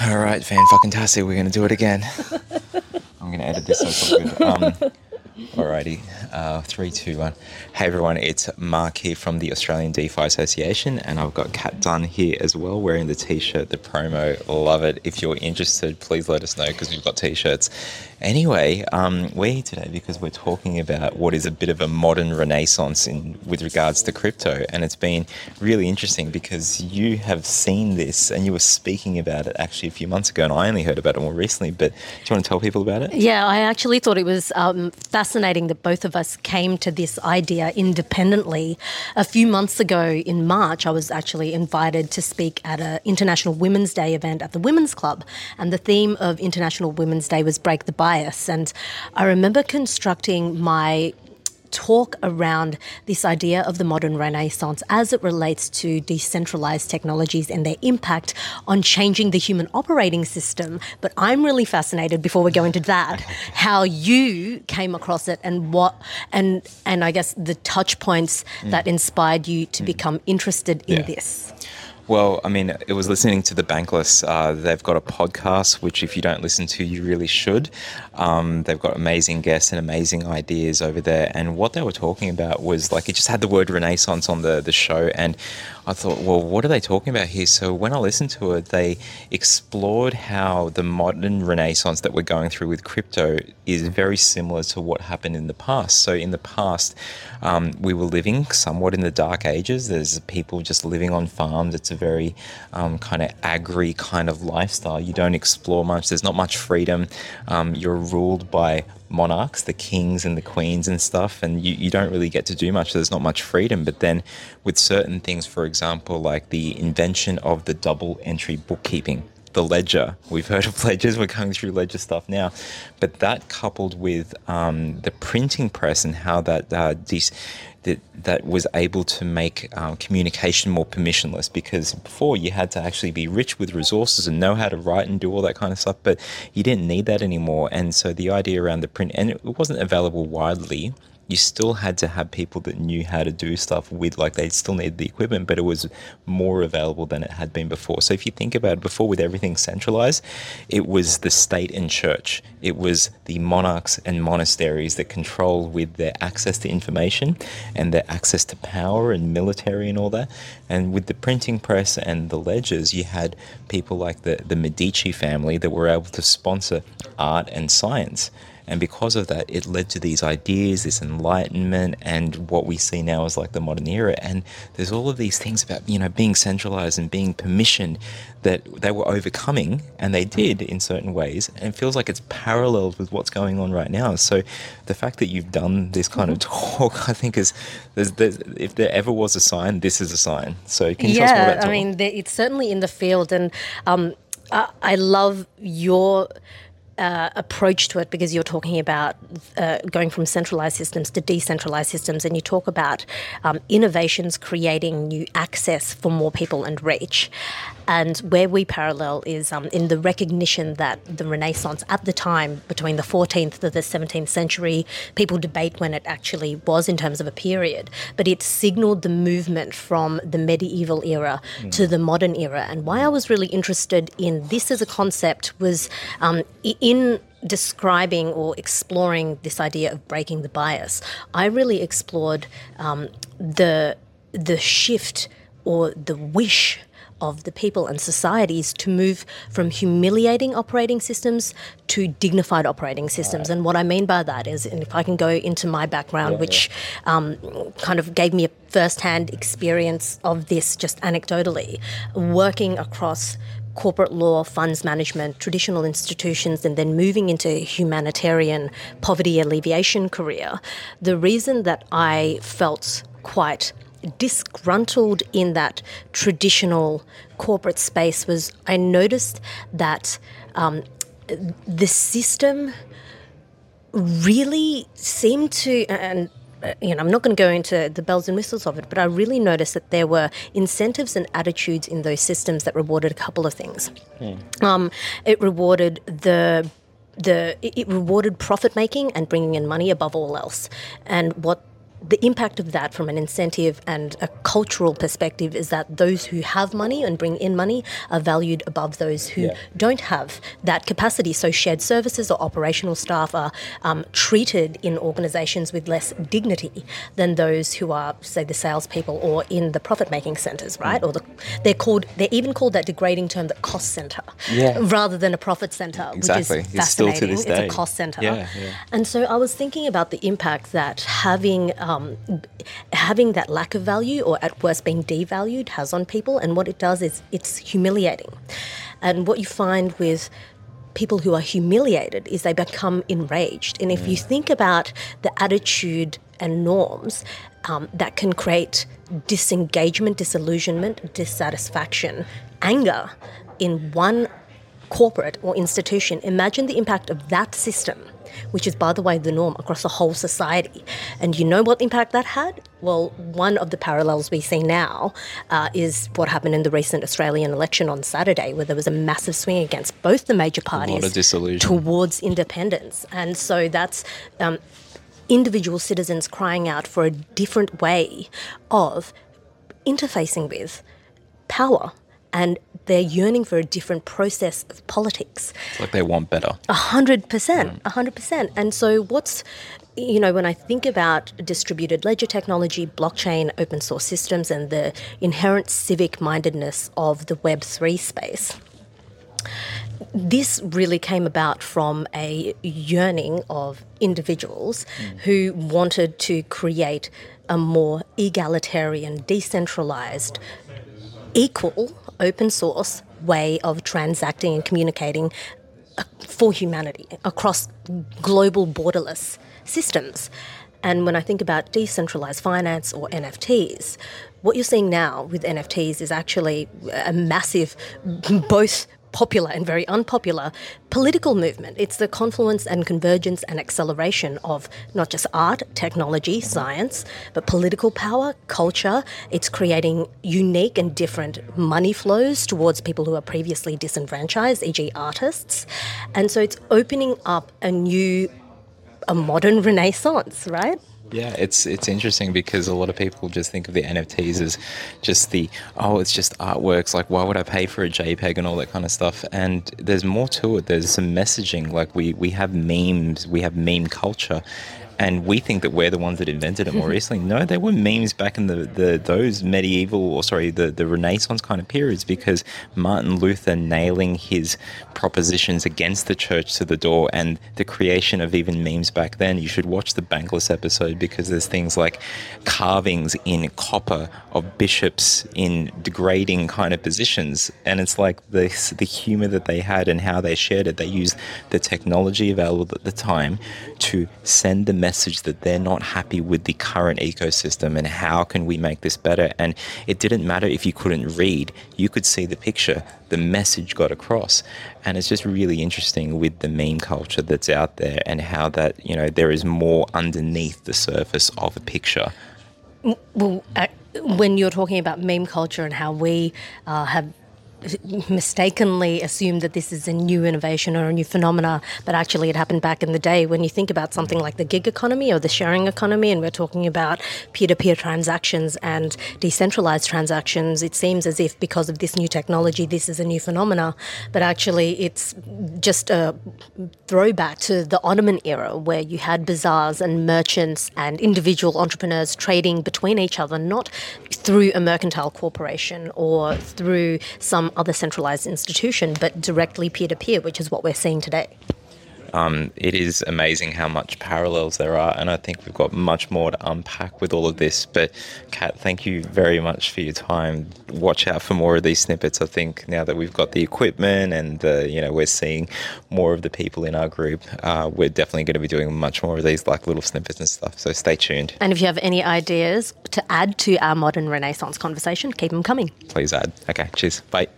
All right, fan fucking tastic. We're gonna do it again. I'm gonna edit this so it's all good. Um, alrighty, uh, three, two, one. Hey everyone, it's Mark here from the Australian DeFi Association, and I've got Kat Dunn here as well, wearing the t-shirt, the promo. Love it. If you're interested, please let us know because we've got t-shirts. Anyway, um, we're here today because we're talking about what is a bit of a modern renaissance in with regards to crypto, and it's been really interesting because you have seen this and you were speaking about it actually a few months ago, and I only heard about it more recently. But do you want to tell people about it? Yeah, I actually thought it was um, fascinating that both of us came to this idea independently. A few months ago in March, I was actually invited to speak at an International Women's Day event at the Women's Club, and the theme of International Women's Day was Break the Bias. And I remember constructing my talk around this idea of the modern renaissance as it relates to decentralized technologies and their impact on changing the human operating system. But I'm really fascinated before we go into that, how you came across it and what and and I guess the touch points mm. that inspired you to mm. become interested in Yeah. this. Well, I mean, it was listening to the Bankless. Uh, they've got a podcast, which if you don't listen to, you really should. Um, they've got amazing guests and amazing ideas over there. And what they were talking about was like it just had the word Renaissance on the the show, and I thought, well, what are they talking about here? So when I listened to it, they explored how the modern Renaissance that we're going through with crypto is very similar to what happened in the past. So in the past, um, we were living somewhat in the dark ages. There's people just living on farms. It's a very um, kind of agri kind of lifestyle. You don't explore much. There's not much freedom. Um, you're ruled by monarchs, the kings and the queens and stuff, and you, you don't really get to do much. There's not much freedom. But then with certain things, for example, like the invention of the double entry bookkeeping, the ledger. We've heard of ledgers. We're going through ledger stuff now, but that coupled with um, the printing press and how that uh, that that was able to make um, communication more permissionless. Because before you had to actually be rich with resources and know how to write and do all that kind of stuff, but you didn't need that anymore. And so the idea around the print and it wasn't available widely you still had to have people that knew how to do stuff with like they still needed the equipment but it was more available than it had been before. So if you think about it before with everything centralized it was the state and church. It was the monarchs and monasteries that controlled with their access to information and their access to power and military and all that. And with the printing press and the ledgers you had people like the, the medici family that were able to sponsor art and science and because of that, it led to these ideas, this enlightenment, and what we see now as like the modern era. And there's all of these things about, you know, being centralized and being permissioned that they were overcoming, and they did in certain ways. And it feels like it's paralleled with what's going on right now. So the fact that you've done this kind of talk, I think, is there's, there's, if there ever was a sign, this is a sign. So can you tell us more about yeah. I mean, it's certainly in the field, and um, I, I love your. Uh, approach to it because you're talking about uh, going from centralized systems to decentralized systems, and you talk about um, innovations creating new access for more people and reach. And where we parallel is um, in the recognition that the Renaissance at the time, between the 14th to the 17th century, people debate when it actually was in terms of a period, but it signaled the movement from the medieval era to the modern era. And why I was really interested in this as a concept was um, in describing or exploring this idea of breaking the bias. I really explored um, the the shift or the wish of the people and societies to move from humiliating operating systems to dignified operating systems. And what I mean by that is, and if I can go into my background, which um, kind of gave me a first-hand experience of this just anecdotally, working across corporate law, funds management, traditional institutions, and then moving into a humanitarian poverty alleviation career, the reason that I felt quite disgruntled in that traditional corporate space was I noticed that um, the system really seemed to and uh, you know, I'm not going to go into the bells and whistles of it, but I really noticed that there were incentives and attitudes in those systems that rewarded a couple of things. Um, it rewarded the the it rewarded profit making and bringing in money above all else. And what the impact of that from an incentive and a cultural perspective is that those who have money and bring in money are valued above those who Yeah. don't have that capacity. So shared services or operational staff are um, treated in organisations with less dignity than those who are, say, the salespeople or in the profit-making centres, right? Or the, they're called they're even called that degrading term, the cost centre, Yeah. rather than a profit centre, Exactly. which is It's still to fascinating. this It's day. a cost centre. Yeah, yeah. And so I was thinking about the impact that having um, having that lack of value, or at worst being devalued, has on people. And what it does is it's humiliating. And what you find with people who are humiliated is they become enraged. And if you think about the attitude and norms um, that can create disengagement, disillusionment, dissatisfaction, anger in one corporate or institution, imagine the impact of that system, which is, by the way, the norm across the whole society. And you know what impact that had? Well, one of the parallels we see now uh, is what happened in the recent Australian election on Saturday, where there was a massive swing against both the major parties towards independents. And so that's. Um, individual citizens crying out for a different way of interfacing with power and they're yearning for a different process of politics. It's like they want better. A hundred percent, a hundred percent. And so, what's you know, when I think about distributed ledger technology, blockchain, open source systems, and the inherent civic mindedness of the Web three space, this really came about from a yearning of individuals mm. who wanted to create a more egalitarian, decentralized, equal, open source way of transacting and communicating uh, for humanity across global borderless systems. And when I think about decentralized finance or NFTs, what you're seeing now with NFTs is actually a massive, both popular and very unpopular political movement. It's the confluence and convergence and acceleration of not just art, technology, science, but political power, culture. It's creating unique and different money flows towards people who are previously disenfranchised, e.g., artists. And so it's opening up a new, a modern renaissance, right? Yeah, it's it's interesting because a lot of people just think of the NFTs as just the oh, it's just artworks. Like, why would I pay for a JPEG and all that kind of stuff? And there's more to it. There's some messaging. Like we we have memes, we have meme culture, and we think that we're the ones that invented it more mm-hmm. recently. No, there were memes back in the, the those medieval or sorry the the Renaissance kind of periods because Martin Luther nailing his propositions against the church to the door and the creation of even memes back then. You should watch the Bankless episode because there's things like carvings in copper of bishops in degrading kind of positions, and it's like the the humor that they had and how they shared it. They used the technology available at the time to send the message that they're not happy with the current ecosystem and how can we make this better. And it didn't matter if you couldn't read; you could see the picture. The message got across, and it's just really interesting with the meme culture that's out there and how that you know there is more underneath the surface of a picture. Well, uh, when you're talking about meme culture and how we uh, have mistakenly assume that this is a new innovation or a new phenomena, but actually it happened back in the day when you think about something like the gig economy or the sharing economy, and we're talking about peer to peer transactions and decentralized transactions, it seems as if because of this new technology, this is a new phenomena, but actually it's just a throwback to the Ottoman era where you had bazaars and merchants and individual entrepreneurs trading between each other, not through a mercantile corporation or through some other centralized institution, but directly peer to peer, which is what we're seeing today. It is amazing how much parallels there are, and I think we've got much more to unpack with all of this. But Kat, thank you very much for your time. Watch out for more of these snippets. I think now that we've got the equipment and uh, you know we're seeing more of the people in our group, uh, we're definitely going to be doing much more of these like little snippets and stuff. So stay tuned. And if you have any ideas to add to our modern Renaissance conversation, keep them coming. Please add. Okay, cheers. Bye.